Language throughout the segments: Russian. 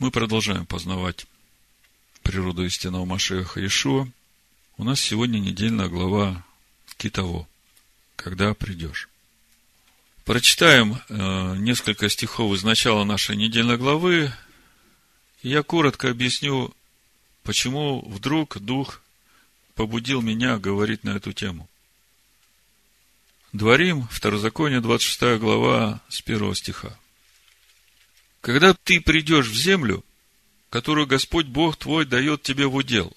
Мы продолжаем познавать природу истинного Машеха Ишуа. У нас сегодня недельная глава Китово. Когда придешь. Прочитаем э, несколько стихов из начала нашей недельной главы. И я коротко объясню, почему вдруг Дух побудил меня говорить на эту тему. Дворим, Второзаконие, 26 глава, с первого стиха. Когда ты придешь в землю, которую Господь Бог твой дает тебе в удел,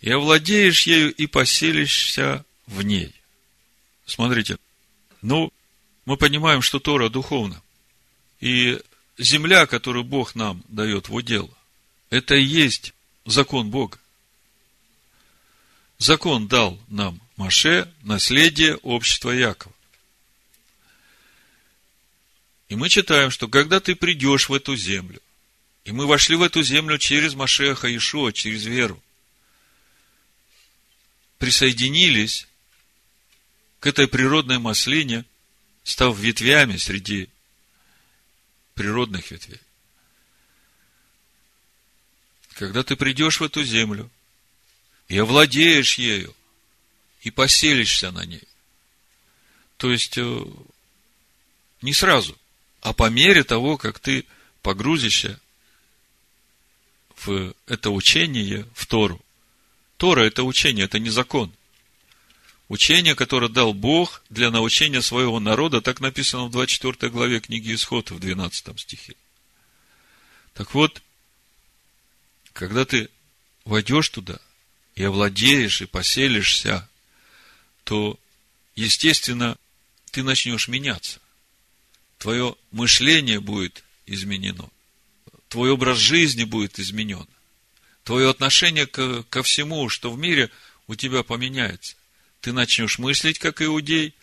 и овладеешь ею и поселишься в ней. Смотрите, ну, мы понимаем, что Тора духовна. И земля, которую Бог нам дает в удел, это и есть закон Бога. Закон дал нам Маше, наследие общества Якова. И мы читаем, что когда ты придешь в эту землю, и мы вошли в эту землю через Машеха Ишуа, через веру, присоединились к этой природной маслине, став ветвями среди природных ветвей. Когда ты придешь в эту землю и овладеешь ею, и поселишься на ней. То есть, э, не сразу – а по мере того, как ты погрузишься в это учение, в Тору. Тора – это учение, это не закон. Учение, которое дал Бог для научения своего народа, так написано в 24 главе книги Исход в 12 стихе. Так вот, когда ты войдешь туда и овладеешь, и поселишься, то, естественно, ты начнешь меняться твое мышление будет изменено, твой образ жизни будет изменен, твое отношение к, ко всему, что в мире, у тебя поменяется. Ты начнешь мыслить, как иудей,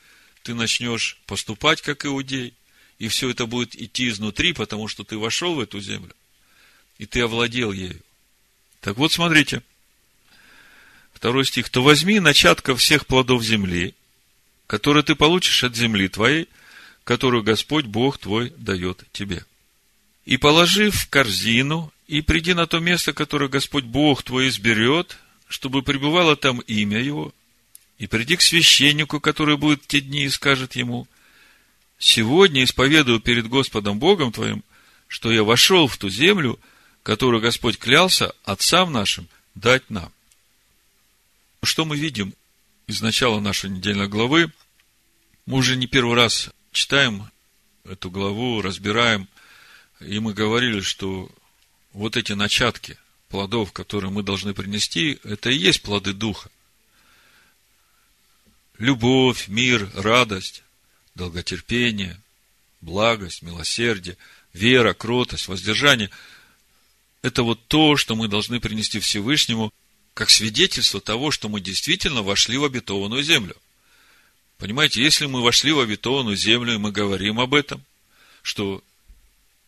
ты начнешь поступать, как иудей, и все это будет идти изнутри, потому что ты вошел в эту землю, и ты овладел ею. Так вот, смотрите, второй стих. «То возьми начатка всех плодов земли, которые ты получишь от земли твоей, которую Господь Бог твой дает тебе. И положи в корзину, и приди на то место, которое Господь Бог твой изберет, чтобы пребывало там имя Его, и приди к священнику, который будет в те дни, и скажет ему, «Сегодня исповедую перед Господом Богом твоим, что я вошел в ту землю, которую Господь клялся отцам нашим дать нам». Что мы видим из начала нашей недельной главы? Мы уже не первый раз читаем эту главу, разбираем, и мы говорили, что вот эти начатки плодов, которые мы должны принести, это и есть плоды Духа. Любовь, мир, радость, долготерпение, благость, милосердие, вера, кротость, воздержание – это вот то, что мы должны принести Всевышнему, как свидетельство того, что мы действительно вошли в обетованную землю. Понимаете, если мы вошли в обетованную землю, и мы говорим об этом, что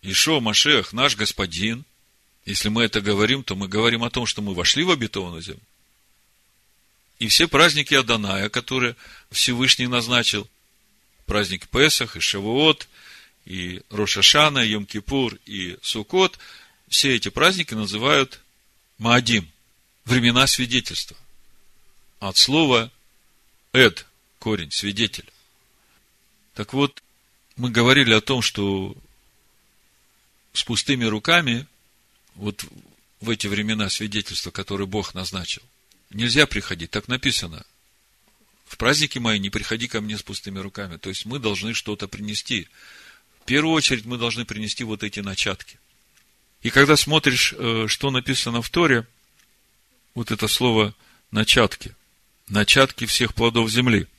Ишо Машех наш Господин, если мы это говорим, то мы говорим о том, что мы вошли в обетованную землю. И все праздники Аданая, которые Всевышний назначил, праздник Песах и Шавуот, и Рошашана, и Йом-Кипур, и Сукот, все эти праздники называют Маадим, времена свидетельства. От слова Эд, корень, свидетель. Так вот, мы говорили о том, что с пустыми руками, вот в эти времена свидетельства, которые Бог назначил, нельзя приходить. Так написано. В праздники мои не приходи ко мне с пустыми руками. То есть мы должны что-то принести. В первую очередь мы должны принести вот эти начатки. И когда смотришь, э, что написано в Торе, вот это слово начатки, начатки всех плодов земли –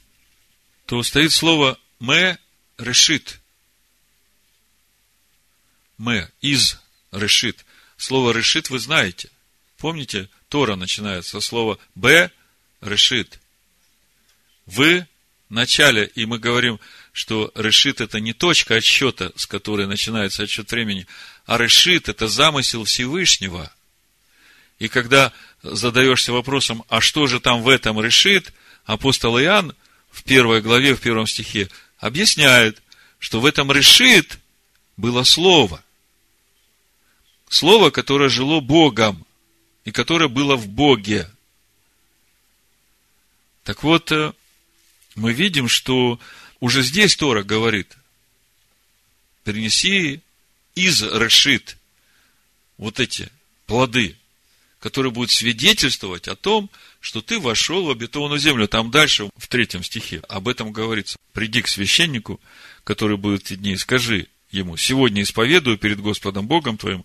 то стоит слово «ме решит». «Ме» из решит. Слово решит вы знаете. Помните, Тора начинается со слова «б» решит. В начале, и мы говорим, что решит это не точка отсчета, с которой начинается отсчет времени, а решит это замысел Всевышнего. И когда задаешься вопросом, а что же там в этом решит, апостол Иоанн в первой главе, в первом стихе, объясняет, что в этом решит было слово. Слово, которое жило Богом и которое было в Боге. Так вот, э, мы видим, что уже здесь Тора говорит, принеси из решит вот эти плоды, которые будут свидетельствовать о том, что ты вошел в обетованную землю. Там дальше, в третьем стихе, об этом говорится. Приди к священнику, который будет в те дни, и скажи ему, сегодня исповедую перед Господом Богом твоим,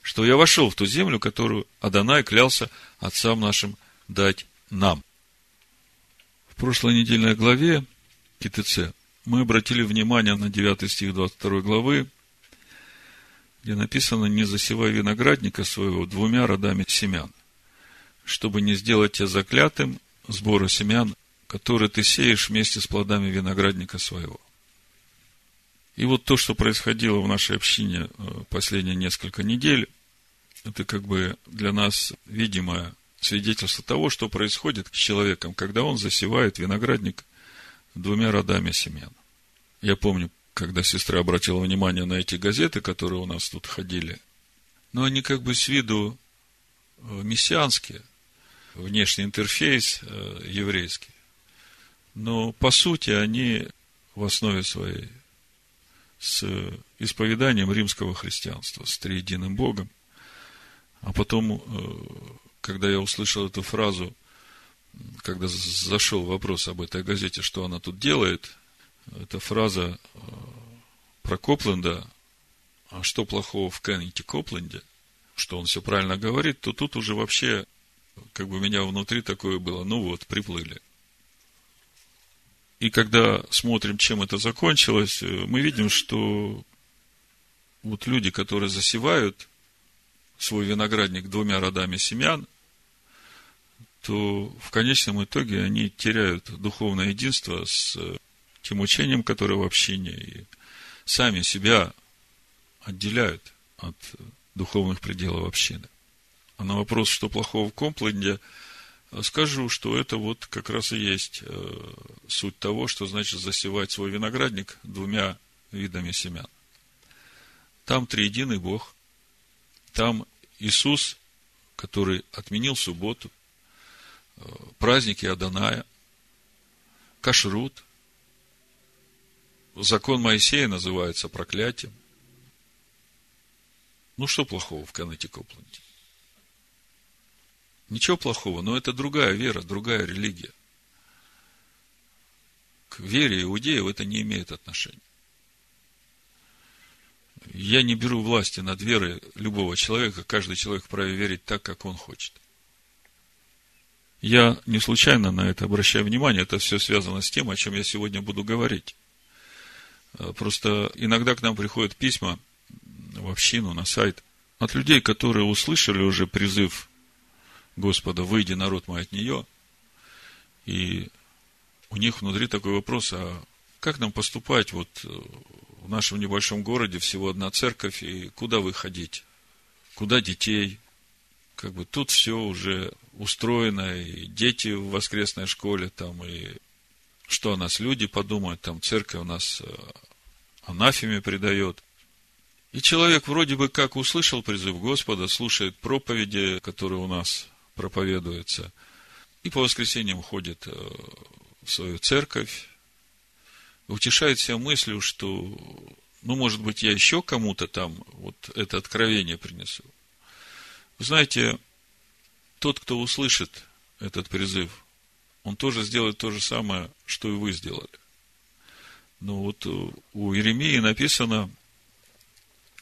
что я вошел в ту землю, которую Адонай клялся отцам нашим дать нам. В прошлой недельной главе КТЦ мы обратили внимание на 9 стих 22 главы, где написано «Не засевай виноградника своего двумя родами семян, чтобы не сделать тебя заклятым сбора семян, которые ты сеешь вместе с плодами виноградника своего». И вот то, что происходило в нашей общине э, последние несколько недель, это как бы для нас видимое свидетельство того, что происходит с человеком, когда он засевает виноградник двумя родами семян. Я помню, когда сестра обратила внимание на эти газеты, которые у нас тут ходили, но они как бы с виду э, мессианские, внешний интерфейс э, еврейский. Но по сути они в основе своей с исповеданием римского христианства, с триединым Богом. А потом, э, когда я услышал эту фразу, когда зашел вопрос об этой газете, что она тут делает, эта фраза э, про Копленда, а что плохого в Кеннете Копленде, что он все правильно говорит, то тут уже вообще, как бы у меня внутри такое было, ну вот, приплыли. И когда смотрим, чем это закончилось, э, мы видим, что вот люди, которые засевают свой виноградник двумя родами семян, то в конечном итоге они теряют духовное единство с тем учением, которое в общине, и сами себя отделяют от духовных пределов общины. А на вопрос, что плохого в Компленде, скажу, что это вот как раз и есть э, суть того, что значит засевать свой виноградник двумя видами семян. Там триединый Бог, там Иисус, который отменил субботу, э, праздники Аданая, кашрут, закон Моисея называется проклятием. Ну, что плохого в Канете Копленде? Ничего плохого, но это другая вера, другая религия. К вере иудеев это не имеет отношения. Я не беру власти над верой любого человека, каждый человек вправе верить так, как он хочет. Я не случайно на это обращаю внимание, это все связано с тем, о чем я сегодня буду говорить. Э, просто иногда к нам приходят письма в общину, на сайт, от людей, которые услышали уже призыв Господа, выйди, народ мой, от нее, и у них внутри такой вопрос, а как нам поступать вот э, в нашем небольшом городе, всего одна церковь, и куда выходить? Куда детей? Как бы тут все уже устроено, и дети в воскресной школе, там, и что о нас люди подумают, там церковь у нас э, анафеме предает. И человек вроде бы как услышал призыв Господа, слушает проповеди, которые у нас проповедуются, и по воскресеньям ходит э, в свою церковь, утешает себя мыслью, что, ну, может быть, я еще кому-то там вот это откровение принесу. Вы знаете, тот, кто услышит этот призыв, он тоже сделает то же самое, что и вы сделали. Но вот у Иеремии написано,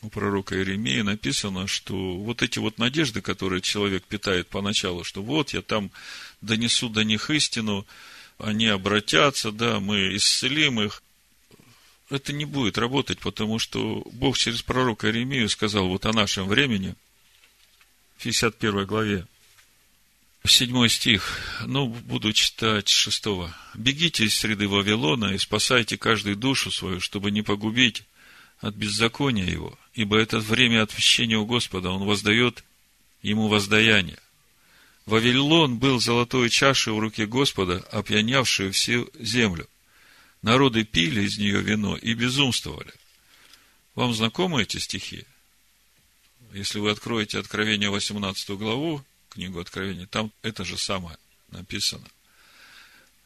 у пророка Иеремии написано, что вот эти вот надежды, которые человек питает поначалу, что вот я там донесу до них истину, они обратятся, да, мы исцелим их. Это не будет работать, потому что Бог через пророка Иеремию сказал вот о нашем времени, в 51 главе, Седьмой стих, ну, буду читать шестого. «Бегите из среды Вавилона и спасайте каждую душу свою, чтобы не погубить от беззакония его, ибо это время отвещения у Господа, он воздает ему воздаяние. Вавилон был золотой чашей в руке Господа, опьянявшую всю землю. Народы пили из нее вино и безумствовали. Вам знакомы эти стихи? Если вы откроете Откровение 18 главу, книгу Откровения, там это же самое написано.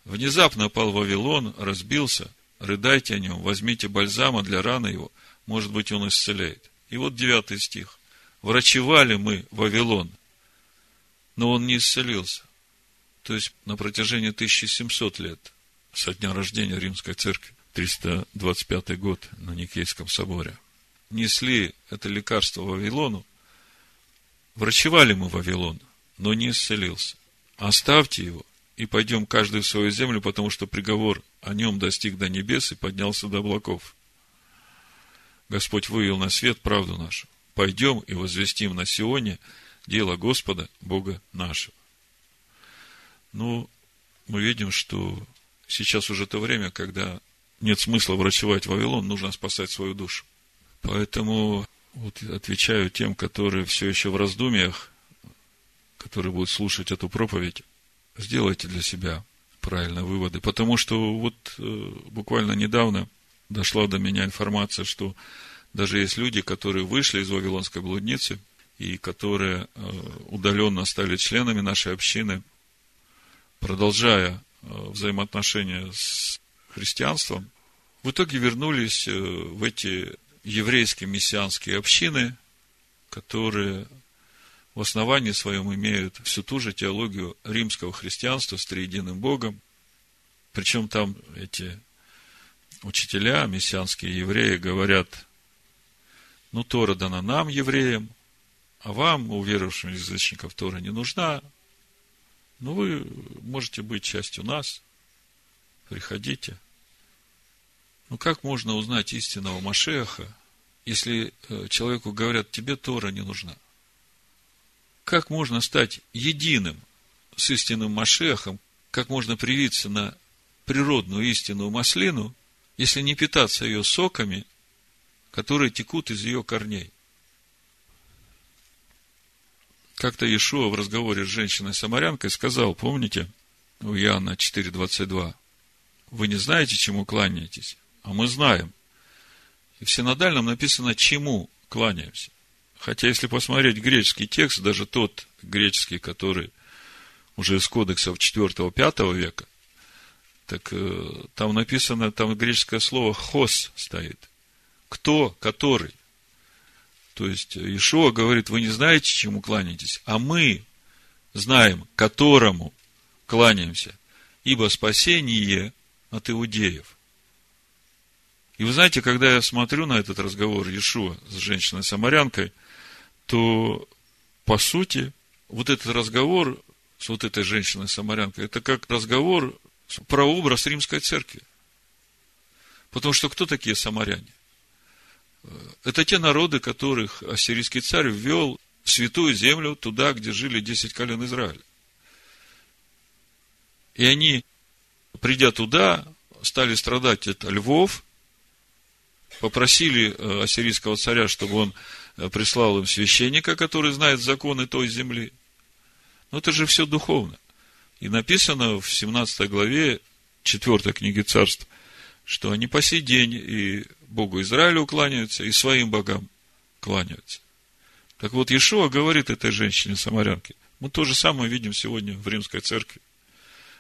Внезапно пал Вавилон, разбился, рыдайте о нем, возьмите бальзама для раны его, может быть, он исцеляет. И вот девятый стих. Врачевали мы Вавилон, но он не исцелился. То есть, на протяжении 1700 лет со дня рождения Римской Церкви, 325 год на Никейском соборе, несли это лекарство Вавилону, врачевали мы Вавилон, но не исцелился. Оставьте его, и пойдем каждый в свою землю, потому что приговор о нем достиг до небес и поднялся до облаков. Господь вывел на свет правду нашу. Пойдем и возвестим на Сионе дело Господа, Бога нашего. Ну, мы видим, что сейчас уже то время, когда нет смысла врачевать Вавилон, нужно спасать свою душу. Поэтому вот отвечаю тем, которые все еще в раздумьях, которые будут слушать эту проповедь, сделайте для себя правильные выводы. Потому что вот э, буквально недавно дошла до меня информация, что даже есть люди, которые вышли из Вавилонской блудницы и которые э, удаленно стали членами нашей общины, продолжая э, взаимоотношения с христианством, в итоге вернулись в эти еврейские мессианские общины, которые в основании своем имеют всю ту же теологию римского христианства с триединым Богом. Причем там эти учителя, мессианские евреи, говорят, ну, Тора дана нам, евреям, а вам, уверовавшим язычников, Тора не нужна. Ну, вы можете быть частью нас. Приходите. Ну, как можно узнать истинного Машеха, если э, человеку говорят, тебе Тора не нужна? Как можно стать единым с истинным Машехом, как можно привиться на природную истинную маслину, если не питаться ее соками, которые текут из ее корней? Как-то Иешуа в разговоре с женщиной-самарянкой сказал, помните, у Иоанна 4.22, вы не знаете, чему кланяетесь, а мы знаем. И в синодальном написано, чему кланяемся. Хотя, если посмотреть греческий текст, даже тот греческий, который уже из кодексов 4-5 века, так э, там написано, там греческое слово «хос» стоит. Кто, который. То есть, Ишуа говорит, вы не знаете, чему кланяетесь, а мы знаем, которому кланяемся, ибо спасение от иудеев. И вы знаете, когда я смотрю на этот разговор Иешуа с женщиной-самарянкой – то, по сути, вот этот разговор с вот этой женщиной-самарянкой, это как разговор про образ римской церкви. Потому что кто такие самаряне? Это те народы, которых ассирийский царь ввел в святую землю, туда, где жили десять колен Израиля. И они, придя туда, стали страдать от львов, попросили э, ассирийского царя, чтобы он Э, прислал им священника, который знает законы той земли. Но это же все духовно. И написано в 17 главе 4 книги царств, что они по сей день и Богу Израилю кланяются, и своим богам кланяются. Так вот, Иешуа говорит этой женщине-самарянке, мы то же самое видим сегодня в римской церкви.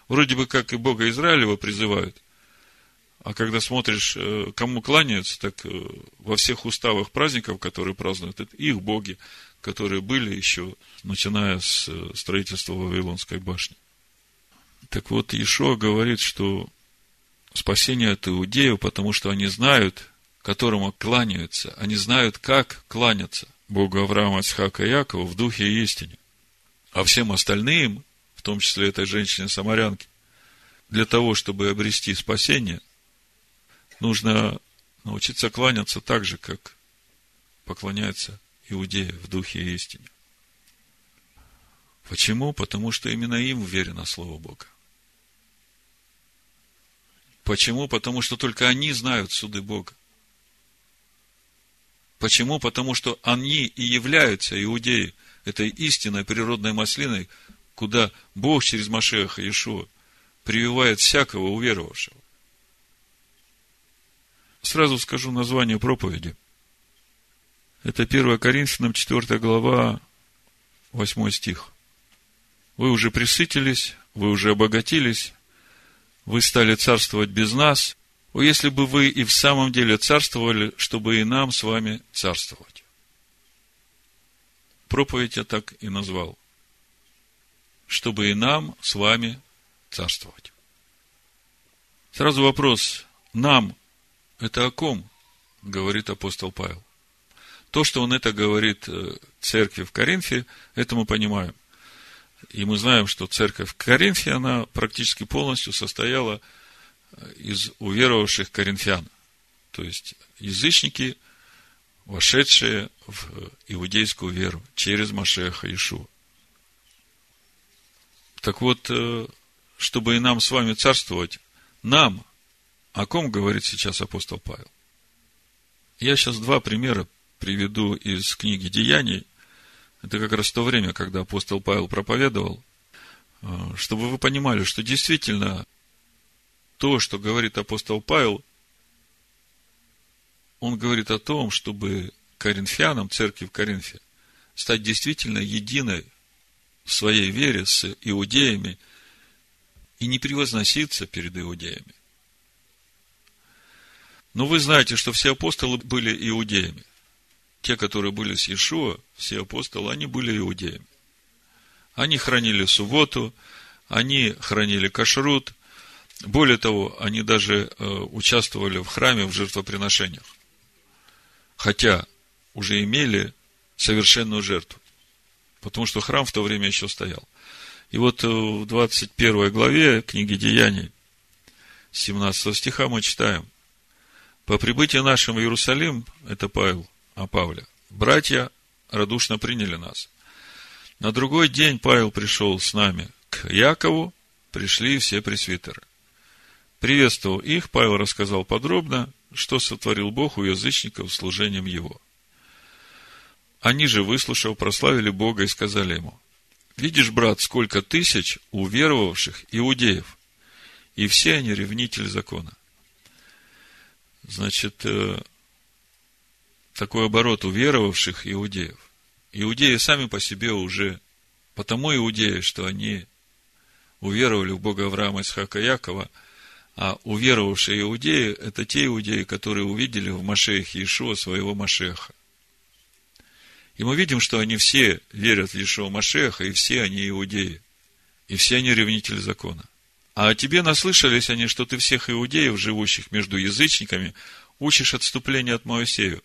Вроде бы как и Бога Израилева призывают, а когда смотришь, э, кому кланяются, так э, во всех уставах праздников, которые празднуют, это их боги, которые были еще, начиная с э, строительства Вавилонской башни. Так вот, Иешуа говорит, что спасение от иудеев, потому что они знают, которому кланяются, они знают, как кланяться Богу Авраама, Исхака и Якова в духе и истине. А всем остальным, в том числе этой женщине-самарянке, для того, чтобы обрести спасение – нужно научиться кланяться так же, как поклоняются иудеи в духе и истине. Почему? Потому что именно им уверено Слово Бога. Почему? Потому что только они знают суды Бога. Почему? Потому что они и являются, иудеи, этой истинной природной маслиной, куда Бог через Машеха Иешуа прививает всякого уверовавшего. Сразу скажу название проповеди. Это 1 Коринфянам 4 глава, 8 стих. Вы уже присытились, вы уже обогатились, вы стали царствовать без нас. О, если бы вы и в самом деле царствовали, чтобы и нам с вами царствовать. Проповедь я так и назвал. Чтобы и нам с вами царствовать. Сразу вопрос. Нам это о ком? Говорит апостол Павел. То, что он это говорит э, церкви в Коринфе, это мы понимаем. И мы знаем, что церковь Коринфе, она практически полностью состояла э, из уверовавших коринфян. То есть, язычники, вошедшие в иудейскую веру через Машеха Иешуа. Так вот, э, чтобы и нам с вами царствовать, нам, о ком говорит сейчас апостол Павел? Я сейчас два примера приведу из книги Деяний. Это как раз то время, когда апостол Павел проповедовал, э, чтобы вы понимали, что действительно то, что говорит апостол Павел, он говорит о том, чтобы коринфянам, церкви в Коринфе, стать действительно единой в своей вере с иудеями и не превозноситься перед иудеями. Но вы знаете, что все апостолы были иудеями. Те, которые были с Иешуа, все апостолы, они были иудеями. Они хранили субботу, они хранили кашрут. Более того, они даже э, участвовали в храме в жертвоприношениях. Хотя уже имели совершенную жертву. Потому что храм в то время еще стоял. И вот э, в 21 главе книги Деяний, 17 стиха мы читаем. По прибытии нашим в Иерусалим, это Павел о Павле, братья радушно приняли нас. На другой день Павел пришел с нами к Якову, пришли все пресвитеры. Приветствовал их, Павел рассказал подробно, что сотворил Бог у язычников служением его. Они же, выслушав, прославили Бога и сказали ему, Видишь, брат, сколько тысяч уверовавших иудеев, и все они ревнители закона. Значит, э, такой оборот уверовавших иудеев. Иудеи сами по себе уже, потому иудеи, что они уверовали в Бога Авраама, Исхака, Якова, а уверовавшие иудеи – это те иудеи, которые увидели в Машеях Иешуа своего Машеха. И мы видим, что они все верят в Иешуа Машеха, и все они иудеи. И все они ревнители закона. А о тебе наслышались они, что ты всех иудеев, живущих между язычниками, учишь отступление от Моисею,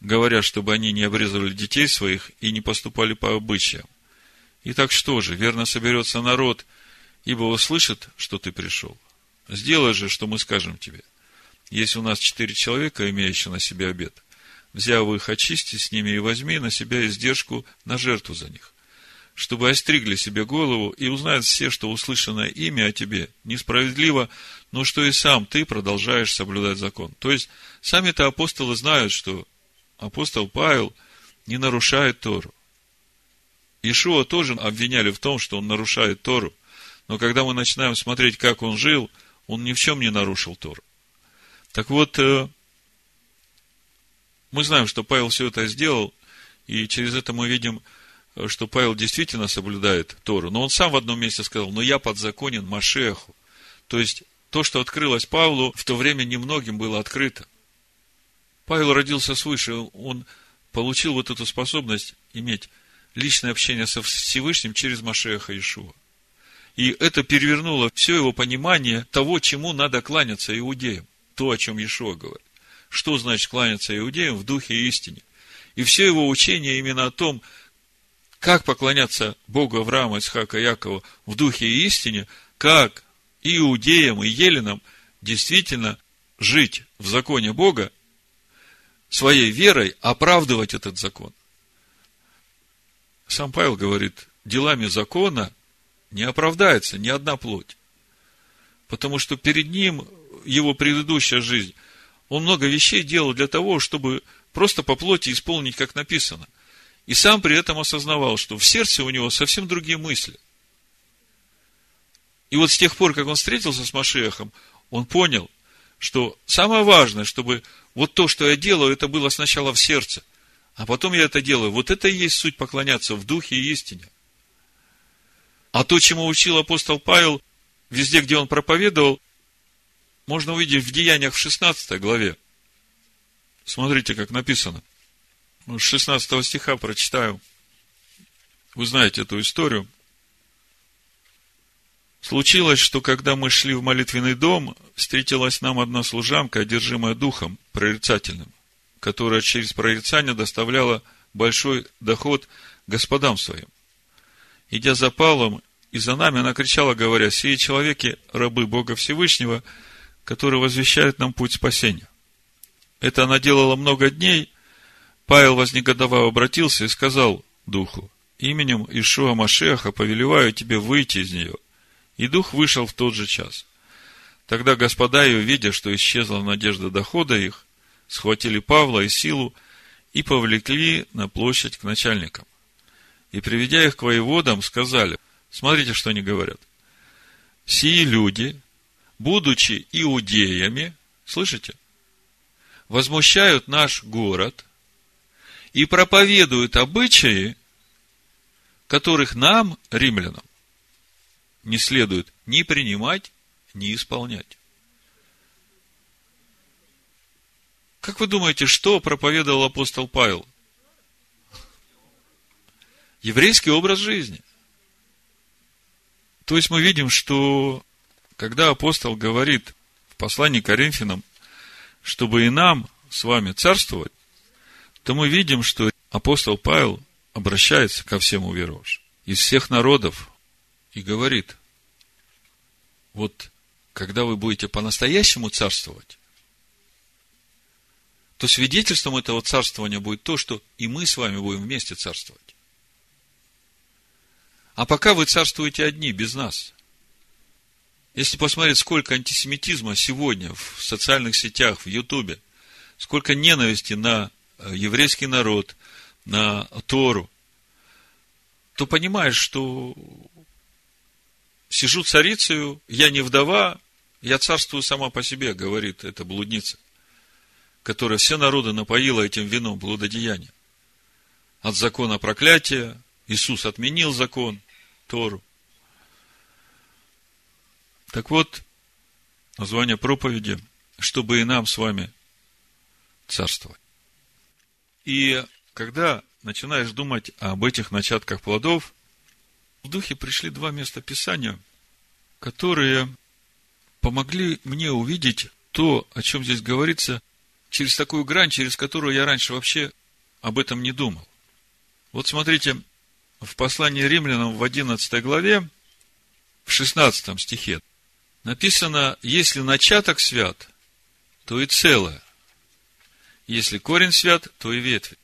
говоря, чтобы они не обрезывали детей своих и не поступали по обычаям. Итак, что же, верно соберется народ, ибо услышит, что ты пришел. Сделай же, что мы скажем тебе. Если у нас четыре человека, имеющие на себе обед – взяв их, очисти с ними и возьми на себя издержку на жертву за них, чтобы остригли себе голову и узнают все, что услышанное имя о тебе несправедливо, но что и сам ты продолжаешь соблюдать закон. То есть, сами-то апостолы знают, что апостол Павел не нарушает Тору. Ишуа тоже обвиняли в том, что он нарушает Тору. Но когда мы начинаем смотреть, как он жил, он ни в чем не нарушил Тору. Так вот, э, мы знаем, что Павел все это сделал, и через это мы видим, что Павел действительно соблюдает Тору. Но он сам в одном месте сказал, но я подзаконен Машеху. То есть, то, что открылось Павлу, в то время немногим было открыто. Павел родился свыше, он получил вот эту способность иметь личное общение со Всевышним через Машеха Ишуа. И это перевернуло все его понимание того, чему надо кланяться иудеям. То, о чем Ишуа говорит что значит кланяться иудеям в духе и истине. И все его учение именно о том, как поклоняться Богу Авраама, Исхака, Якова в духе и истине, как иудеям, и еленам действительно жить в законе Бога, своей верой оправдывать этот закон. Сам Павел говорит, делами закона не оправдается ни одна плоть. Потому что перед ним его предыдущая жизнь – он много вещей делал для того, чтобы просто по плоти исполнить, как написано. И сам при этом осознавал, что в сердце у него совсем другие мысли. И вот с тех пор, как он встретился с Машехом, он понял, что самое важное, чтобы вот то, что я делаю, это было сначала в сердце. а потом я это делаю. Вот это и есть суть поклоняться в духе и истине. А то, чему учил апостол Павел, везде, где он проповедовал, можно увидеть в Деяниях в 16 главе. Смотрите, как написано. С 16 стиха прочитаю. Вы знаете эту историю. Случилось, что когда мы шли в молитвенный дом, встретилась нам одна служанка, одержимая духом прорицательным, которая через прорицание доставляла большой доход господам своим. Идя за Павлом и за нами, она кричала, говоря, «Сие человеки, рабы Бога Всевышнего, которые возвещают нам путь спасения». Это она делала много дней. Павел, вознегодовав, обратился и сказал духу, «Именем Ишуа Машеха повелеваю тебе выйти из нее». И дух вышел в тот же час. Тогда господа ее, видя, что исчезла надежда дохода их, схватили Павла и силу и повлекли на площадь к начальникам. И, приведя их к воеводам, сказали, смотрите, что они говорят. Сии люди, будучи иудеями, слышите, возмущают наш город и проповедуют обычаи, которых нам, римлянам, не следует ни принимать, ни исполнять. Как вы думаете, что проповедовал апостол Павел? Еврейский образ жизни. То есть мы видим, что когда апостол говорит в послании к Коринфянам, чтобы и нам с вами царствовать, то мы видим, что апостол Павел обращается ко всем уверовавшим. Из всех народов и говорит, вот когда вы будете по-настоящему царствовать, то свидетельством этого царствования будет то, что и мы с вами будем вместе царствовать. А пока вы царствуете одни, без нас. Если посмотреть, сколько антисемитизма сегодня в социальных сетях, в Ютубе, сколько ненависти на э, еврейский народ, на Тору, то понимаешь, что сижу царицею, я не вдова, я царствую сама по себе, говорит эта блудница, которая все народы напоила этим вином блудодеяния. От закона проклятия, Иисус отменил закон, Тору. Так вот, название проповеди, чтобы и нам с вами царствовать. И когда начинаешь думать об этих начатках плодов, в духе пришли два места Писания, которые помогли мне увидеть то, о чем здесь говорится, через такую грань, через которую я раньше вообще об этом не думал. Вот смотрите, в послании римлянам в 11 главе, в 16 стихе, написано, если начаток свят, то и целое. Если корень свят, то и ветви.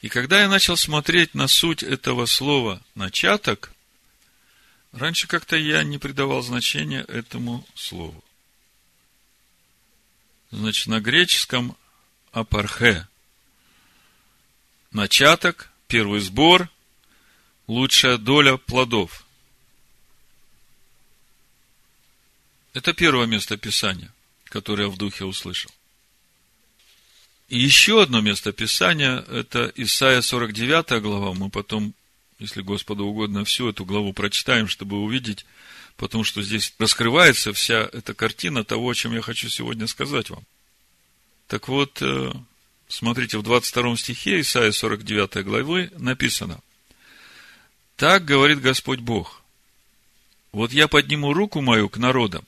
И когда я начал смотреть на суть этого слова «начаток», Раньше как-то я не придавал значения этому слову. Значит, на греческом апархе. Начаток, первый сбор, лучшая доля плодов. Это первое место Писания, которое я в духе услышал. И еще одно место Писания, это Исайя 49 глава, мы потом если Господу угодно, всю эту главу прочитаем, чтобы увидеть, потому что здесь раскрывается вся эта картина того, о чем я хочу сегодня сказать вам. Так вот, э, смотрите, в 22 стихе Исаия 49 главы написано, «Так говорит Господь Бог, вот я подниму руку мою к народам,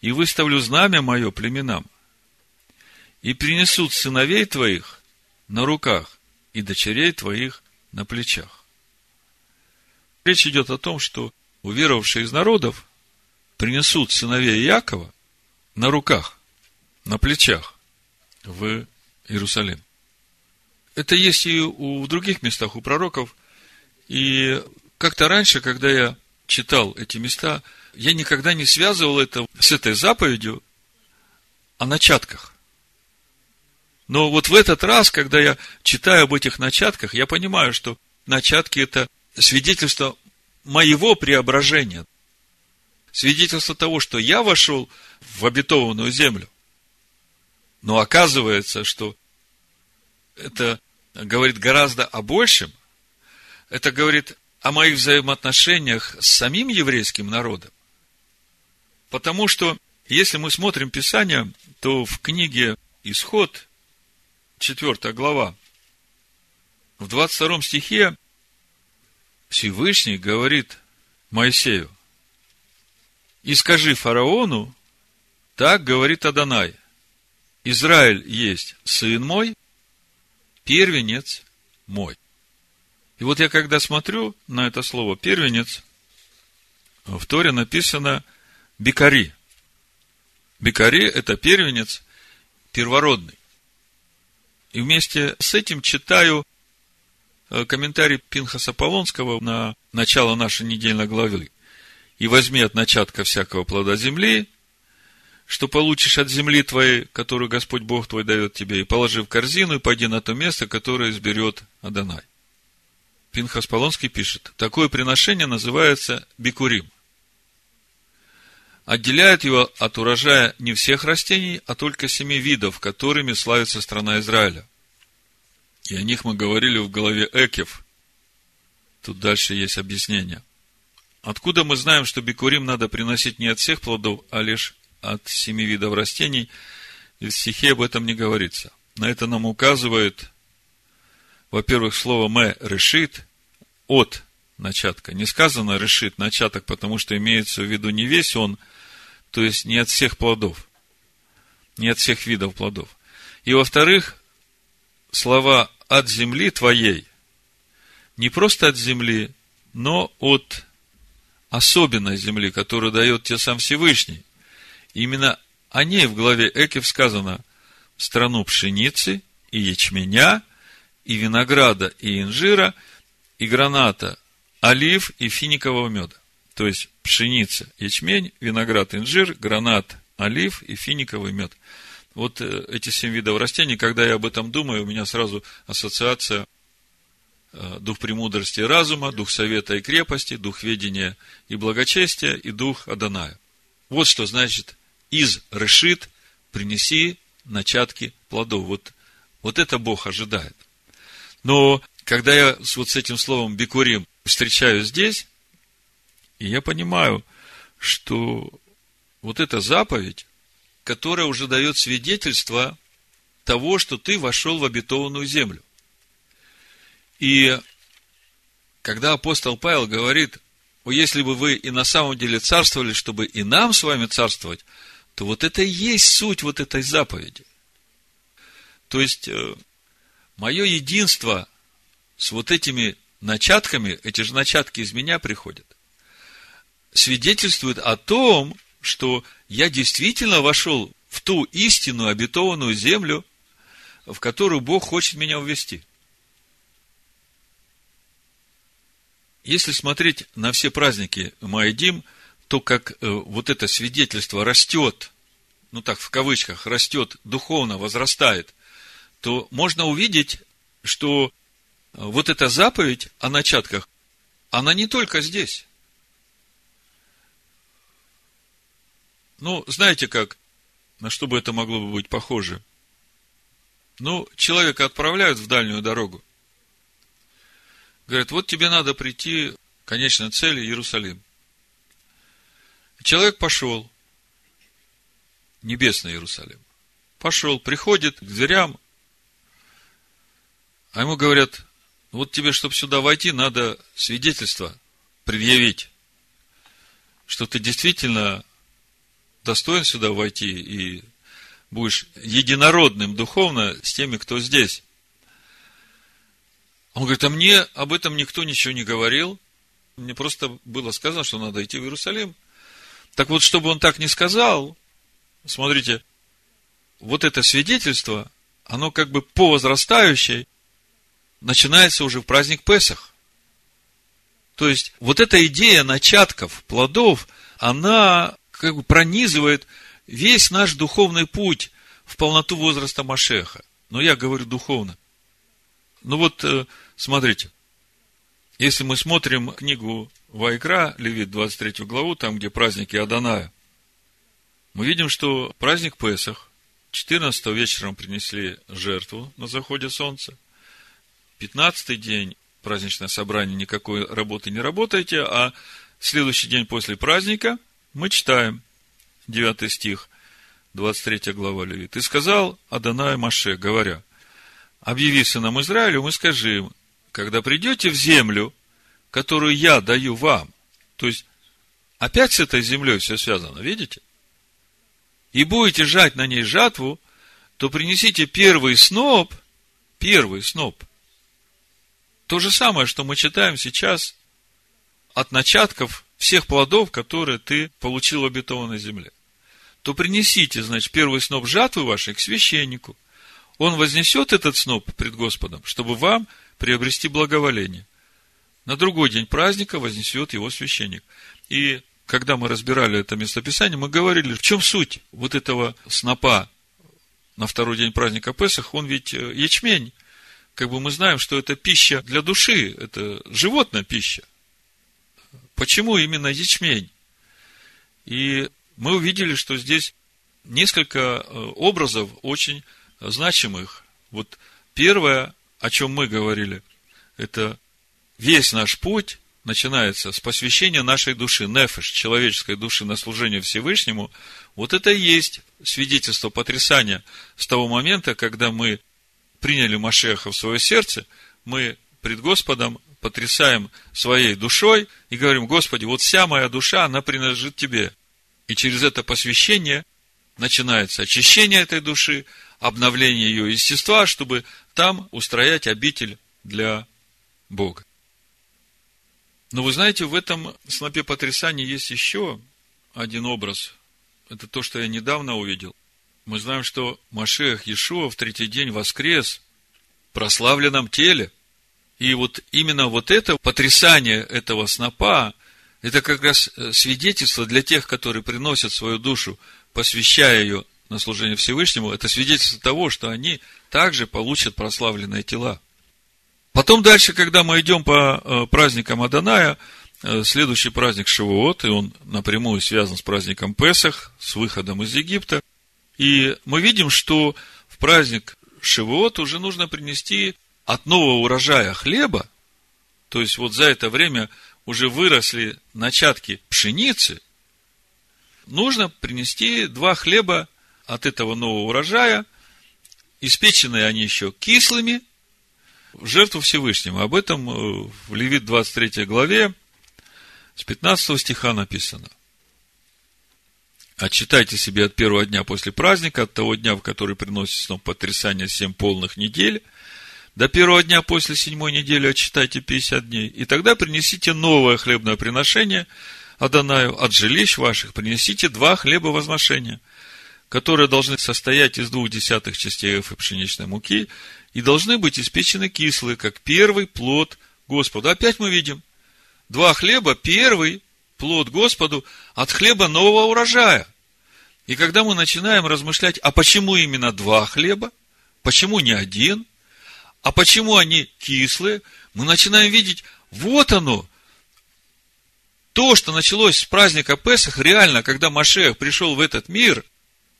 и выставлю знамя мое племенам, и принесут сыновей твоих на руках и дочерей твоих на плечах. Речь идет о том, что уверовавшие из народов принесут сыновей Якова на руках, на плечах в Иерусалим. Это есть и у, других местах у пророков. И как-то раньше, когда я читал эти места, я никогда не связывал это с этой заповедью о начатках. Но вот в этот раз, когда я читаю об этих начатках, я понимаю, что начатки это свидетельство моего преображения. Свидетельство того, что я вошел в обетованную землю. Но оказывается, что это говорит гораздо о большем. Это говорит о моих взаимоотношениях с самим еврейским народом. Потому что, если мы смотрим Писание, то в книге Исход, 4 глава, в 22 стихе Всевышний говорит Моисею, «И скажи фараону, так говорит Адонай, Израиль есть сын мой, первенец мой». И вот я когда смотрю на это слово «первенец», в Торе написано «бикари». Бикари – это первенец, первородный. И вместе с этим читаю комментарий Пинхаса Полонского на начало нашей недельной главы. «И возьми от начатка всякого плода земли, что получишь от земли твоей, которую Господь Бог твой дает тебе, и положи в корзину, и пойди на то место, которое изберет Адонай». Пинхас Полонский пишет, такое приношение называется бикурим. Отделяет его от урожая не всех растений, а только семи видов, которыми славится страна Израиля. И о них мы говорили в голове Экев. Тут дальше есть объяснение. Откуда мы знаем, что бикурим надо приносить не от всех плодов, а лишь от семи видов растений? И в стихе об этом не говорится. На это нам указывает во-первых, слово «мэ» решит от начатка. Не сказано решит начаток, потому что имеется в виду не весь он, то есть не от всех плодов, не от всех видов плодов. И во-вторых, слова от земли твоей, не просто от земли, но от особенной земли, которую дает тебе сам Всевышний. Именно о ней в главе Экев сказано в страну пшеницы и ячменя – и винограда, и инжира, и граната, олив и финикового меда. То есть пшеница, ячмень, виноград, инжир, гранат, олив и финиковый мед. Вот э, эти семь видов растений, когда я об этом думаю, у меня сразу ассоциация э, дух премудрости и разума, дух совета и крепости, дух ведения и благочестия и дух Аданая. Вот что значит из решит принеси начатки плодов. Вот, вот это Бог ожидает. Но когда я вот с этим словом бикурим встречаю здесь, и я понимаю, что вот эта заповедь, которая уже дает свидетельство того, что ты вошел в обетованную землю. И когда апостол Павел говорит, о, если бы вы и на самом деле царствовали, чтобы и нам с вами царствовать, то вот это и есть суть вот этой заповеди. То есть, э, Мое единство с вот этими начатками, эти же начатки из меня приходят, свидетельствует о том, что я действительно вошел в ту истинную обетованную землю, в которую Бог хочет меня увести. Если смотреть на все праздники Маэдим, то как э, вот это свидетельство растет, ну так в кавычках, растет, духовно возрастает – то можно увидеть, что вот эта заповедь о начатках, она не только здесь. Ну, знаете как, на что бы это могло бы быть похоже? Ну, человека отправляют в дальнюю дорогу. Говорят, вот тебе надо прийти к конечной цели Иерусалим. Человек пошел, небесный Иерусалим. Пошел, приходит к дверям, а ему говорят, вот тебе, чтобы сюда войти, надо свидетельство предъявить, что ты действительно достоин сюда войти и будешь единородным духовно с теми, кто здесь. Он говорит, а мне об этом никто ничего не говорил. Мне просто было сказано, что надо идти в Иерусалим. Так вот, чтобы он так не сказал, смотрите, вот это свидетельство, оно как бы по возрастающей начинается уже в праздник Песах. То есть, вот эта идея начатков, плодов, она как бы пронизывает весь наш духовный путь в полноту возраста Машеха. Но я говорю духовно. Ну вот, э, смотрите, если мы смотрим книгу Вайкра, Левит, 23 главу, там, где праздники Аданая, мы видим, что праздник Песах, 14 вечером принесли жертву на заходе солнца, 15 день праздничное собрание, никакой работы не работаете, а следующий день после праздника мы читаем 9 стих, 23 глава Левит. «И сказал Адонай Маше, говоря, объяви сынам Израилю, мы скажи им, когда придете в землю, которую я даю вам, то есть, опять с этой землей все связано, видите? И будете жать на ней жатву, то принесите первый сноп, первый сноп. То же самое, что мы читаем сейчас от начатков всех плодов, которые ты получил в обетованной земле. То принесите, значит, первый сноп жатвы вашей к священнику. Он вознесет этот сноп пред Господом, чтобы вам приобрести благоволение. На другой день праздника вознесет его священник. И когда мы разбирали это местописание, мы говорили, в чем суть вот этого снопа на второй день праздника Песах, он ведь э, ячмень. Как бы мы знаем, что это пища для души, это животная пища. Почему именно ячмень? И мы увидели, что здесь несколько э, образов очень значимых. Вот первое, о чем мы говорили, это весь наш путь начинается с посвящения нашей души, нефеш, человеческой души на служение Всевышнему, вот это и есть свидетельство потрясания с того момента, когда мы приняли Машеха в свое сердце, мы пред Господом потрясаем своей душой и говорим, Господи, вот вся моя душа, она принадлежит Тебе. И через это посвящение начинается очищение этой души, обновление ее естества, чтобы там устроять обитель для Бога. Но вы знаете, в этом снопе потрясания есть еще один образ. Это то, что я недавно увидел. Мы знаем, что Машех Иешуа в третий день воскрес в прославленном теле. И вот именно вот это потрясание этого снопа, это как раз э, свидетельство для тех, которые приносят свою душу, посвящая ее на служение Всевышнему, это свидетельство того, что они также получат прославленные тела. Потом дальше, когда мы идем по э, праздникам Аданая, э, следующий праздник Шивоот, и он напрямую связан с праздником Песах, с выходом из Египта. И мы видим, что в праздник Шивоот уже нужно принести от нового урожая хлеба, то есть вот за это время уже выросли начатки пшеницы, нужно принести два хлеба от этого нового урожая, испеченные они еще кислыми – в жертву Всевышнему. Об этом э, в Левит 23 главе с 15 стиха написано. Отчитайте себе от первого дня после праздника, от того дня, в который приносит снова потрясание семь полных недель, до первого дня после седьмой недели отчитайте 50 дней, и тогда принесите новое хлебное приношение Адонаю от жилищ ваших, принесите два хлеба возношения, которые должны состоять из двух десятых частей эфы пшеничной муки и должны быть испечены кислые, как первый плод Господу. Опять мы видим, два хлеба, первый плод Господу от хлеба нового урожая. И когда мы начинаем размышлять, а почему именно два хлеба, почему не один, а почему они кислые, мы начинаем видеть, вот оно, то, что началось с праздника Песах, реально, когда Машех пришел в этот мир,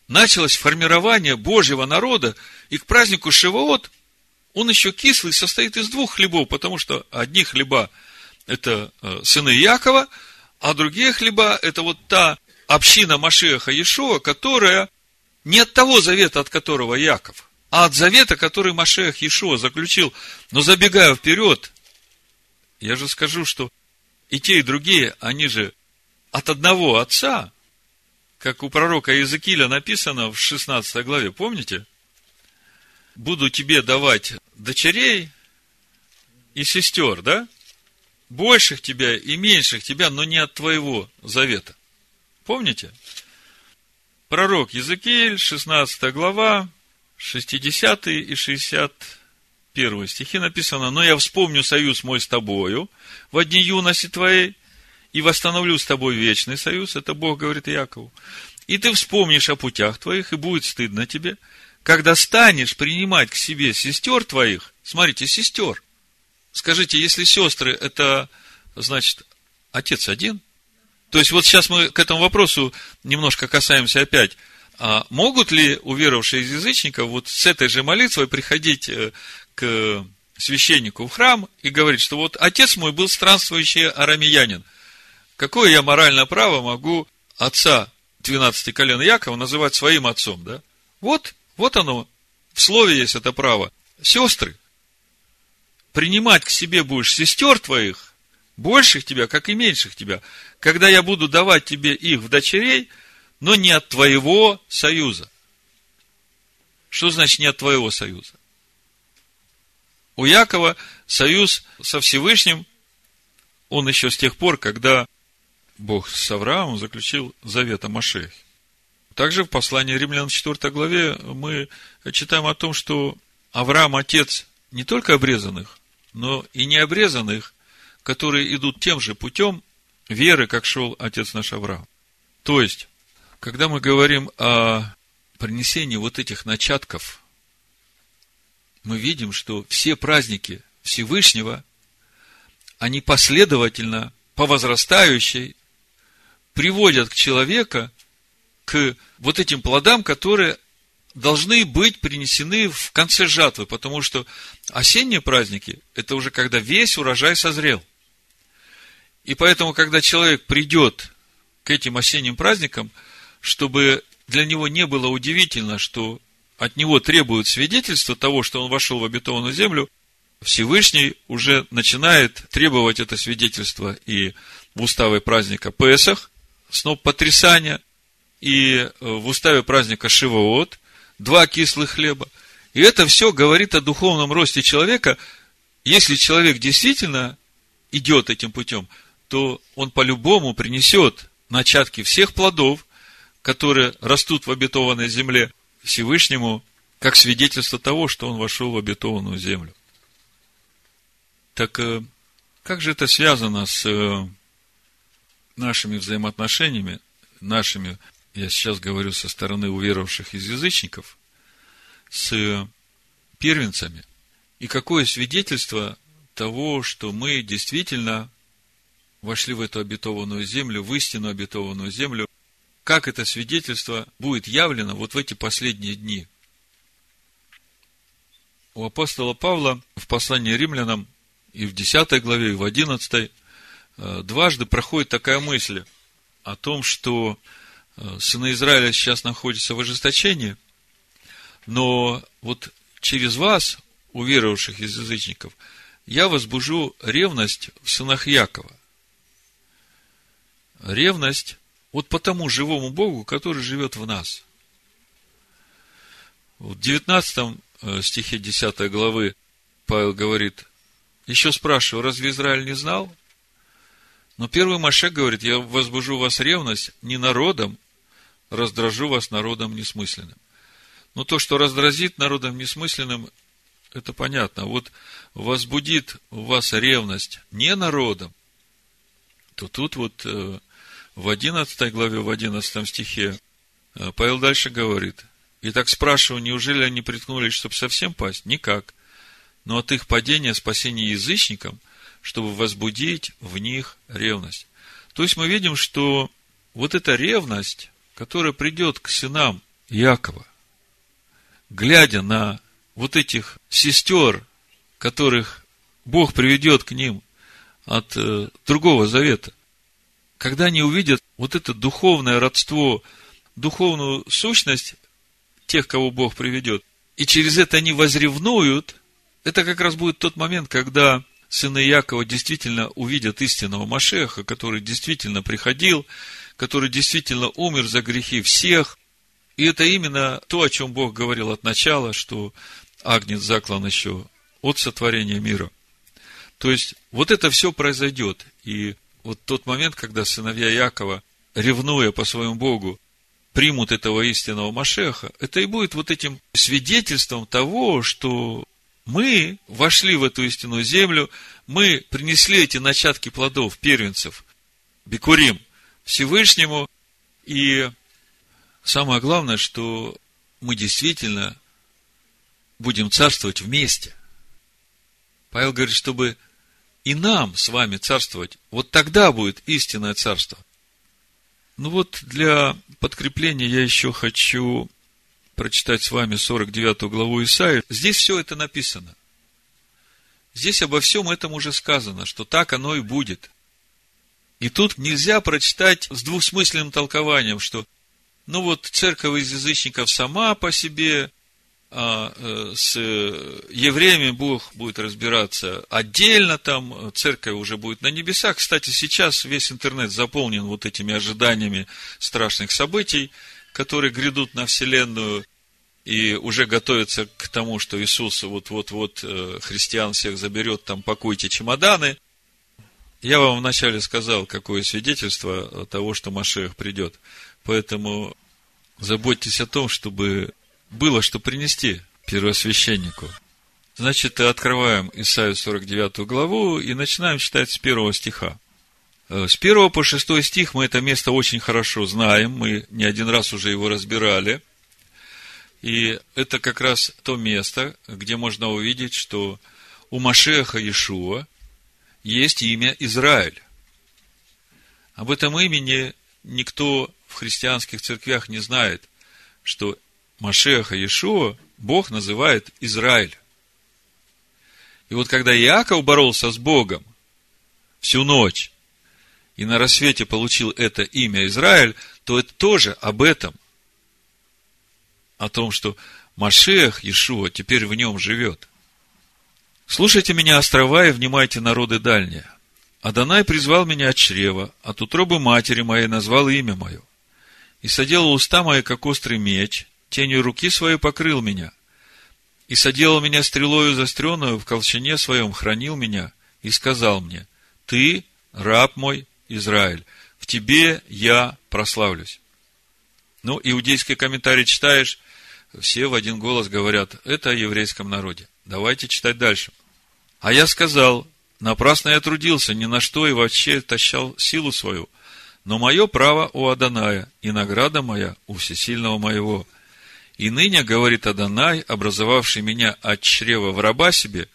началось формирование Божьего народа, и к празднику Шивоот он еще кислый, состоит из двух хлебов, потому что одни хлеба – это э, сыны Якова, а другие хлеба – это вот та община Машеха Иешуа, которая не от того завета, от которого Яков, а от завета, который Машех Иешуа заключил. Но забегая вперед, я же скажу, что и те, и другие, они же от одного отца, как у пророка Иезекииля написано в 16 главе, помните? буду тебе давать дочерей и сестер, да? Больших тебя и меньших тебя, но не от твоего завета. Помните? Пророк Языкииль, 16 глава, 60 и 61 стихи написано, «Но я вспомню союз мой с тобою в дни юности твоей, и восстановлю с тобой вечный союз». Это Бог говорит Якову. «И ты вспомнишь о путях твоих, и будет стыдно тебе, когда станешь принимать к себе сестер твоих, смотрите, сестер, скажите, если сестры, это, значит, отец один? То есть, вот сейчас мы к этому вопросу немножко касаемся опять. А могут ли уверовавшие из язычников вот с этой же молитвой приходить э, к священнику в храм и говорит, что вот отец мой был странствующий арамеянин. Какое я моральное право могу отца 12 колена Якова называть своим отцом, да? Вот, вот оно, в слове есть это право. Сестры, принимать к себе будешь сестер твоих, больших тебя, как и меньших тебя, когда я буду давать тебе их в дочерей, но не от твоего союза. Что значит не от твоего союза? У Якова союз со Всевышним, он еще с тех пор, когда Бог с Авраамом заключил завет о Машехе. Также в послании Римлян 4 главе мы читаем о том, что Авраам отец не только обрезанных, но и необрезанных, которые идут тем же путем веры, как шел отец наш Авраам. То есть, когда мы говорим о принесении вот этих начатков, мы видим, что все праздники Всевышнего, они последовательно, по возрастающей, приводят к человека к вот этим плодам, которые должны быть принесены в конце жатвы, потому что осенние праздники – это уже когда весь урожай созрел. И поэтому, когда человек придет к этим осенним праздникам, чтобы для него не было удивительно, что от него требуют свидетельства того, что он вошел в обетованную землю, Всевышний уже начинает требовать это свидетельство и в уставе праздника Песах, сноп потрясания, и э, в уставе праздника Шивоот, два кислых хлеба. И это все говорит о духовном росте человека. Если человек действительно идет этим путем, то он по-любому принесет начатки всех плодов, которые растут в обетованной земле Всевышнему, как свидетельство того, что он вошел в обетованную землю. Так э, как же это связано с э, нашими взаимоотношениями, нашими, я сейчас говорю со стороны уверовавших из язычников, с первенцами? И какое свидетельство того, что мы действительно вошли в эту обетованную землю, в истину обетованную землю, как это свидетельство будет явлено вот в эти последние дни. У апостола Павла в послании римлянам и в 10 главе, и в 11 э, дважды проходит такая мысль о том, что э, сыны Израиля сейчас находятся в ожесточении, но вот через вас, уверовавших из язычников, я возбужу ревность в сынах Якова. Ревность вот по тому живому Богу, который живет в нас. В 19 э, стихе 10 главы Павел говорит, еще спрашиваю, разве Израиль не знал? Но первый Маше говорит, я возбужу вас ревность не народом, раздражу вас народом несмысленным. Но то, что раздразит народом несмысленным, это понятно. Вот возбудит у вас ревность не народом, то тут вот э, в 11 главе, в 11 стихе, э, Павел дальше говорит, и так спрашиваю, неужели они приткнулись, чтобы совсем пасть? Никак. Но от их падения спасение язычникам, чтобы возбудить в них ревность. То есть мы видим, что вот эта ревность, которая придет к сынам Якова, глядя на вот этих сестер, которых Бог приведет к ним от э, другого завета – когда они увидят вот это духовное родство, духовную сущность тех, кого Бог приведет, и через это они возревнуют, это как раз будет тот момент, когда сыны Якова действительно увидят истинного Машеха, который действительно приходил, который действительно умер за грехи всех. И это именно то, о чем Бог говорил от начала, что Агнец заклан еще от сотворения мира. То есть, вот это все произойдет. И вот тот момент, когда сыновья Якова, ревнуя по своему Богу, примут этого истинного Машеха, это и будет вот этим свидетельством того, что мы вошли в эту истинную землю, мы принесли эти начатки плодов, первенцев, бикурим, Всевышнему, и самое главное, что мы действительно будем царствовать вместе. Павел говорит, чтобы и нам с вами царствовать. Вот тогда будет истинное царство. Ну вот, для подкрепления я еще хочу прочитать с вами 49 главу Исаии. Здесь все это написано. Здесь обо всем этом уже сказано, что так оно и будет. И тут нельзя прочитать с двусмысленным толкованием, что ну вот церковь из язычников сама по себе, а э, с евреями Бог будет разбираться отдельно, там церковь уже будет на небесах. Кстати, сейчас весь интернет заполнен вот этими ожиданиями страшных событий, которые грядут на Вселенную, и уже готовятся к тому, что Иисус вот-вот-вот э, христиан всех заберет, там пакуйте чемоданы. Я вам вначале сказал, какое свидетельство того, что Машех придет. Поэтому заботьтесь о том, чтобы было что принести первосвященнику. Значит, открываем Исаию 49 главу и начинаем читать с первого стиха. Э, с первого по шестой стих мы это место очень хорошо знаем, мы не один раз уже его разбирали. И это как раз то место, где можно увидеть, что у Машеха Иешуа есть имя Израиль. Об этом имени никто в христианских церквях не знает, что Машеха Иешуа Бог называет Израиль. И вот когда Иаков боролся с Богом всю ночь, и на рассвете получил это имя Израиль, то это тоже об этом. О том, что Машех Иешуа теперь в нем живет. Слушайте меня, острова, и внимайте народы дальние. Адонай призвал меня от чрева, от утробы матери моей назвал имя мое. И соделал уста мои, как острый меч, тенью руки своей покрыл меня. И соделал меня стрелою застренную в колчане своем, хранил меня, и сказал мне, Ты, раб мой, Израиль, в тебе я прославлюсь. Ну, иудейский комментарий читаешь, все в один голос говорят, это о еврейском народе. Давайте читать дальше. А я сказал, напрасно я трудился, ни на что и вообще тащал силу свою, но мое право у Аданая, и награда моя у всесильного моего. И ныне, говорит Адонай, образовавший меня от чрева в раба себе,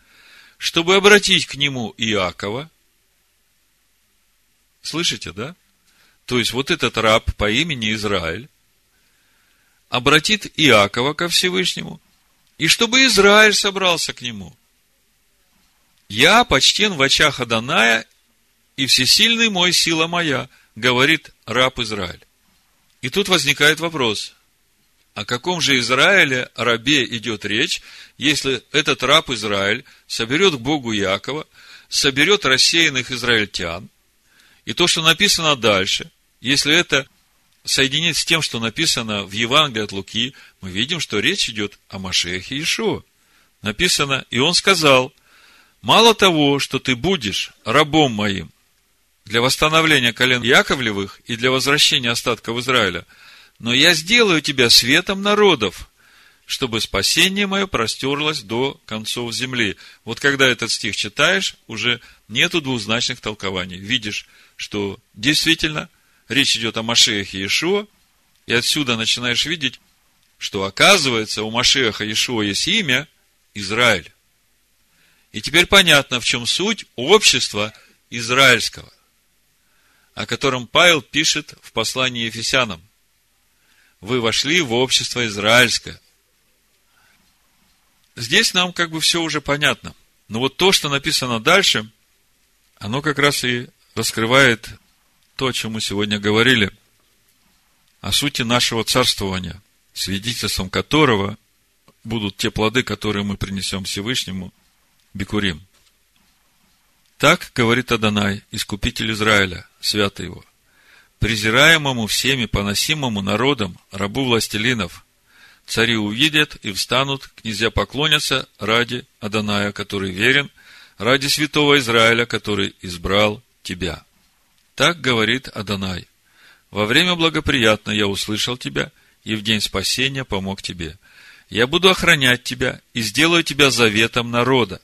чтобы обратить к нему Иакова. Слышите, да? То есть, вот этот раб по имени Израиль обратит Иакова ко Всевышнему, и чтобы Израиль собрался к нему. Я почтен в очах Аданая, и всесильный мой сила моя, говорит раб Израиль. И тут возникает вопрос, о каком же Израиле рабе идет речь, если этот раб Израиль соберет к Богу Якова, соберет рассеянных израильтян, и то, что написано дальше, если это соединить с тем, что написано в Евангелии от Луки, мы видим, что речь идет о Машехе Иешуа. Написано, и он сказал, мало того, что ты будешь рабом моим для восстановления колен Яковлевых и для возвращения остатков Израиля, но я сделаю тебя светом народов, чтобы спасение мое простерлось до концов земли. Вот когда этот стих читаешь, уже нету двузначных толкований. Видишь, что действительно – речь идет о Машехе Иешуа, и отсюда начинаешь видеть, что оказывается у Машеха Иешуа есть имя Израиль. И теперь понятно, в чем суть общества израильского, о котором Павел пишет в послании Ефесянам. Вы вошли в общество израильское. Здесь нам как бы все уже понятно. Но вот то, что написано дальше, оно как раз и раскрывает то, о чем мы сегодня говорили, о сути нашего царствования, свидетельством которого будут те плоды, которые мы принесем Всевышнему, Бикурим. Так говорит Адонай, искупитель Израиля, святый его, презираемому всеми поносимому народом, рабу властелинов, цари увидят и встанут, князья поклонятся ради Адоная, который верен, ради святого Израиля, который избрал тебя. Так говорит Адонай. Во время благоприятно я услышал тебя, и в день спасения помог тебе. Я буду охранять тебя и сделаю тебя заветом народа,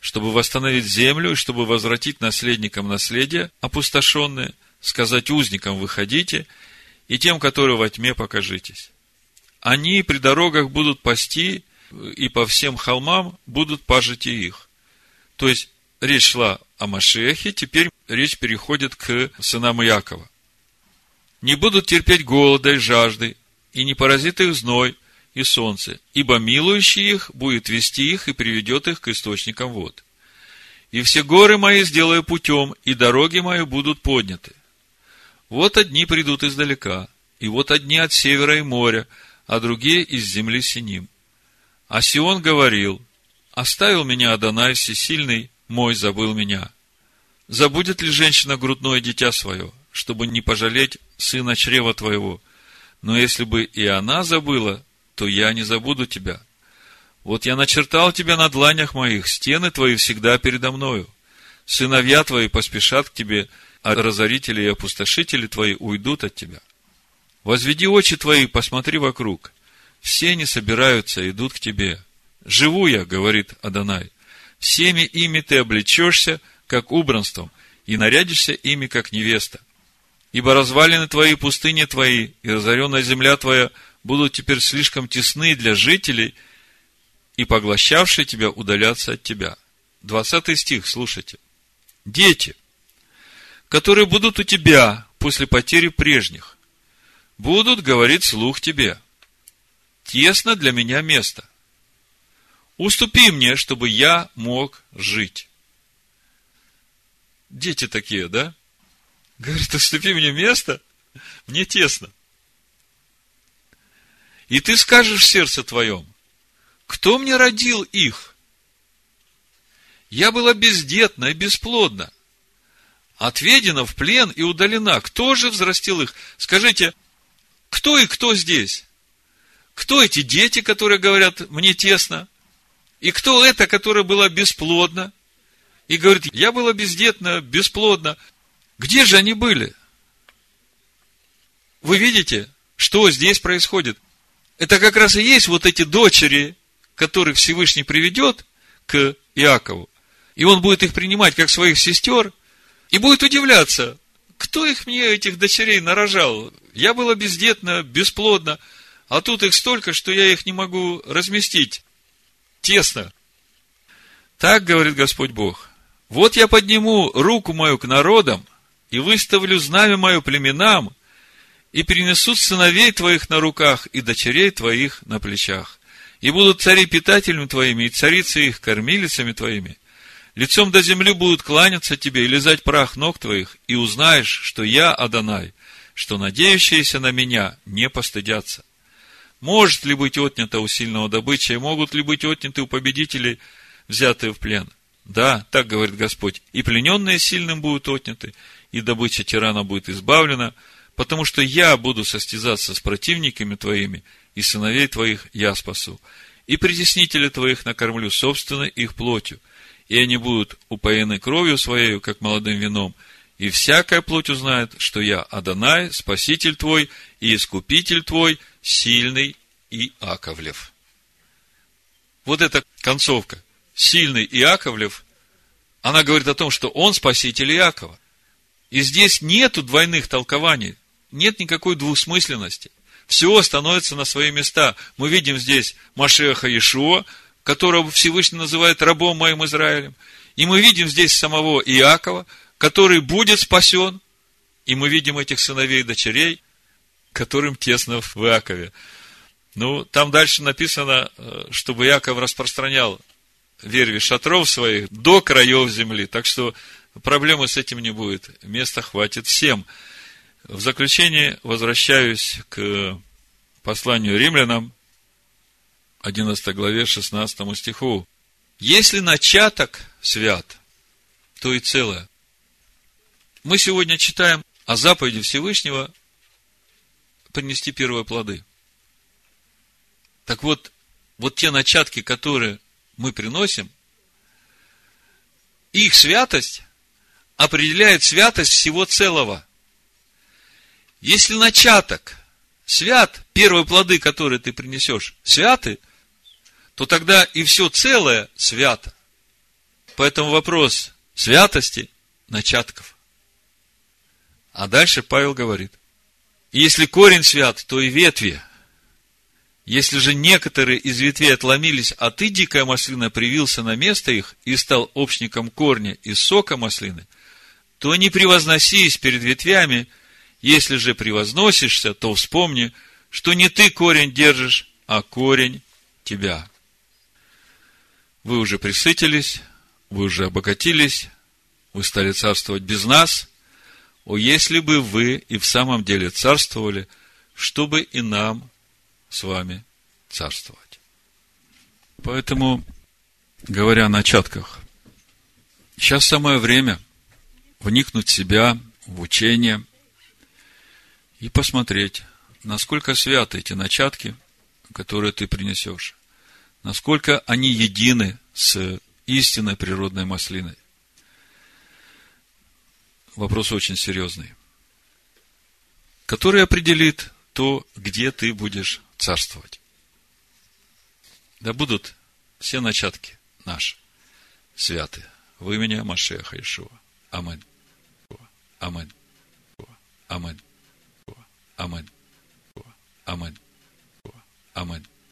чтобы восстановить землю и чтобы возвратить наследникам наследие, опустошенное, сказать узникам выходите, и тем, которые во тьме покажитесь. Они при дорогах будут пасти, и по всем холмам будут пажить их. То есть, речь шла о Машехе, теперь речь переходит к сынам Якова. Не будут терпеть голода и жажды, и не поразит их зной и солнце, ибо милующий их будет вести их и приведет их к источникам вод. и все горы мои сделаю путем, и дороги мои будут подняты. Вот одни придут издалека, и вот одни от севера и моря, а другие из земли синим. А Сион говорил, оставил меня Адонай всесильный, мой забыл меня. Забудет ли женщина грудное дитя свое, чтобы не пожалеть сына чрева твоего? Но если бы и она забыла, то я не забуду тебя. Вот я начертал тебя на дланях моих, стены твои всегда передо мною. Сыновья твои поспешат к тебе, а разорители и опустошители твои уйдут от тебя. Возведи очи твои, посмотри вокруг. Все не собираются, идут к тебе. Живу я, говорит Адонай. Всеми ими ты облечешься, как убранством, и нарядишься ими, как невеста. Ибо развалины твои, пустыни твои и разоренная земля твоя будут теперь слишком тесны для жителей, и поглощавшие тебя удалятся от тебя. Двадцатый стих, слушайте. Дети, которые будут у тебя после потери прежних, будут говорить слух тебе. Тесно для меня место. Уступи мне, чтобы я мог жить. Дети такие, да? Говорит, уступи мне место, мне тесно. И ты скажешь в сердце твоем, кто мне родил их? Я была бездетна и бесплодна, отведена в плен и удалена. Кто же взрастил их? Скажите, кто и кто здесь? Кто эти дети, которые говорят, мне тесно? И кто это, которая была бесплодна? И говорит, я была бездетна, бесплодна. Где же они были? Вы видите, что здесь происходит? Это как раз и есть вот эти дочери, которых Всевышний приведет к Иакову. И он будет их принимать как своих сестер, и будет удивляться, кто их мне, этих дочерей, нарожал? Я была бездетна, бесплодна, а тут их столько, что я их не могу разместить. Тесно. Так говорит Господь Бог. Вот я подниму руку мою к народам, и выставлю знамя мое племенам, и перенесут сыновей твоих на руках и дочерей твоих на плечах. И будут цари питателями твоими, и царицы их кормилицами твоими. Лицом до земли будут кланяться тебе и лизать прах ног твоих, и узнаешь, что я Адонай, что надеющиеся на меня не постыдятся. Может ли быть отнято у сильного добыча, и могут ли быть отняты у победителей, взятые в плен? Да, так говорит Господь, и плененные сильным будут отняты, и добыча тирана будет избавлена, потому что я буду состязаться с противниками твоими, и сыновей твоих я спасу. И притеснителя твоих накормлю собственно их плотью, и они будут упоены кровью своей, как молодым вином, и всякая плоть узнает, что я Адонай, Спаситель твой и Искупитель твой, сильный и Аковлев. Вот эта концовка. Сильный Иаковлев, она говорит о том, что он Спаситель Иакова. И здесь нету двойных толкований, нет никакой двусмысленности. Все становится на свои места. Мы видим здесь Машеха Иешуа, которого Всевышний называет рабом моим Израилем. И мы видим здесь самого Иакова, который будет спасен. И мы видим этих сыновей и дочерей, которым тесно в Иакове. Ну, там дальше написано, э, чтобы Иаков распространял верви шатров своих до краев земли. Так что проблемы с этим не будет. Места хватит всем. В заключение возвращаюсь к посланию римлянам, 11 главе, 16 стиху. Если начаток свят, то и целое. Мы сегодня читаем о заповеди Всевышнего принести первые плоды. Так вот, вот те начатки, которые мы приносим, их святость определяет святость всего целого. Если начаток свят, первые плоды, которые ты принесешь, святы, то тогда и все целое свято. Поэтому вопрос святости начатков. А дальше Павел говорит, если корень свят, то и ветви. Если же некоторые из ветвей отломились, а ты, дикая маслина, привился на место их и стал общником корня из сока маслины, то не превозносись перед ветвями, если же превозносишься, то вспомни, что не ты корень держишь, а корень тебя. Вы уже присытились, вы уже обогатились, вы стали царствовать без нас. О, если бы вы и в самом деле царствовали, чтобы и нам с вами царствовать. Поэтому, говоря о начатках, сейчас самое время вникнуть в себя, в учение и посмотреть, насколько святы эти начатки, которые ты принесешь, насколько они едины с истинной природной маслиной. Вопрос очень серьезный, который определит то, где ты будешь царствовать. Да будут все начатки наши святы в имени Машеха Ишуа. Аминь. Аминь. Аминь. Аминь. Аминь. Аминь.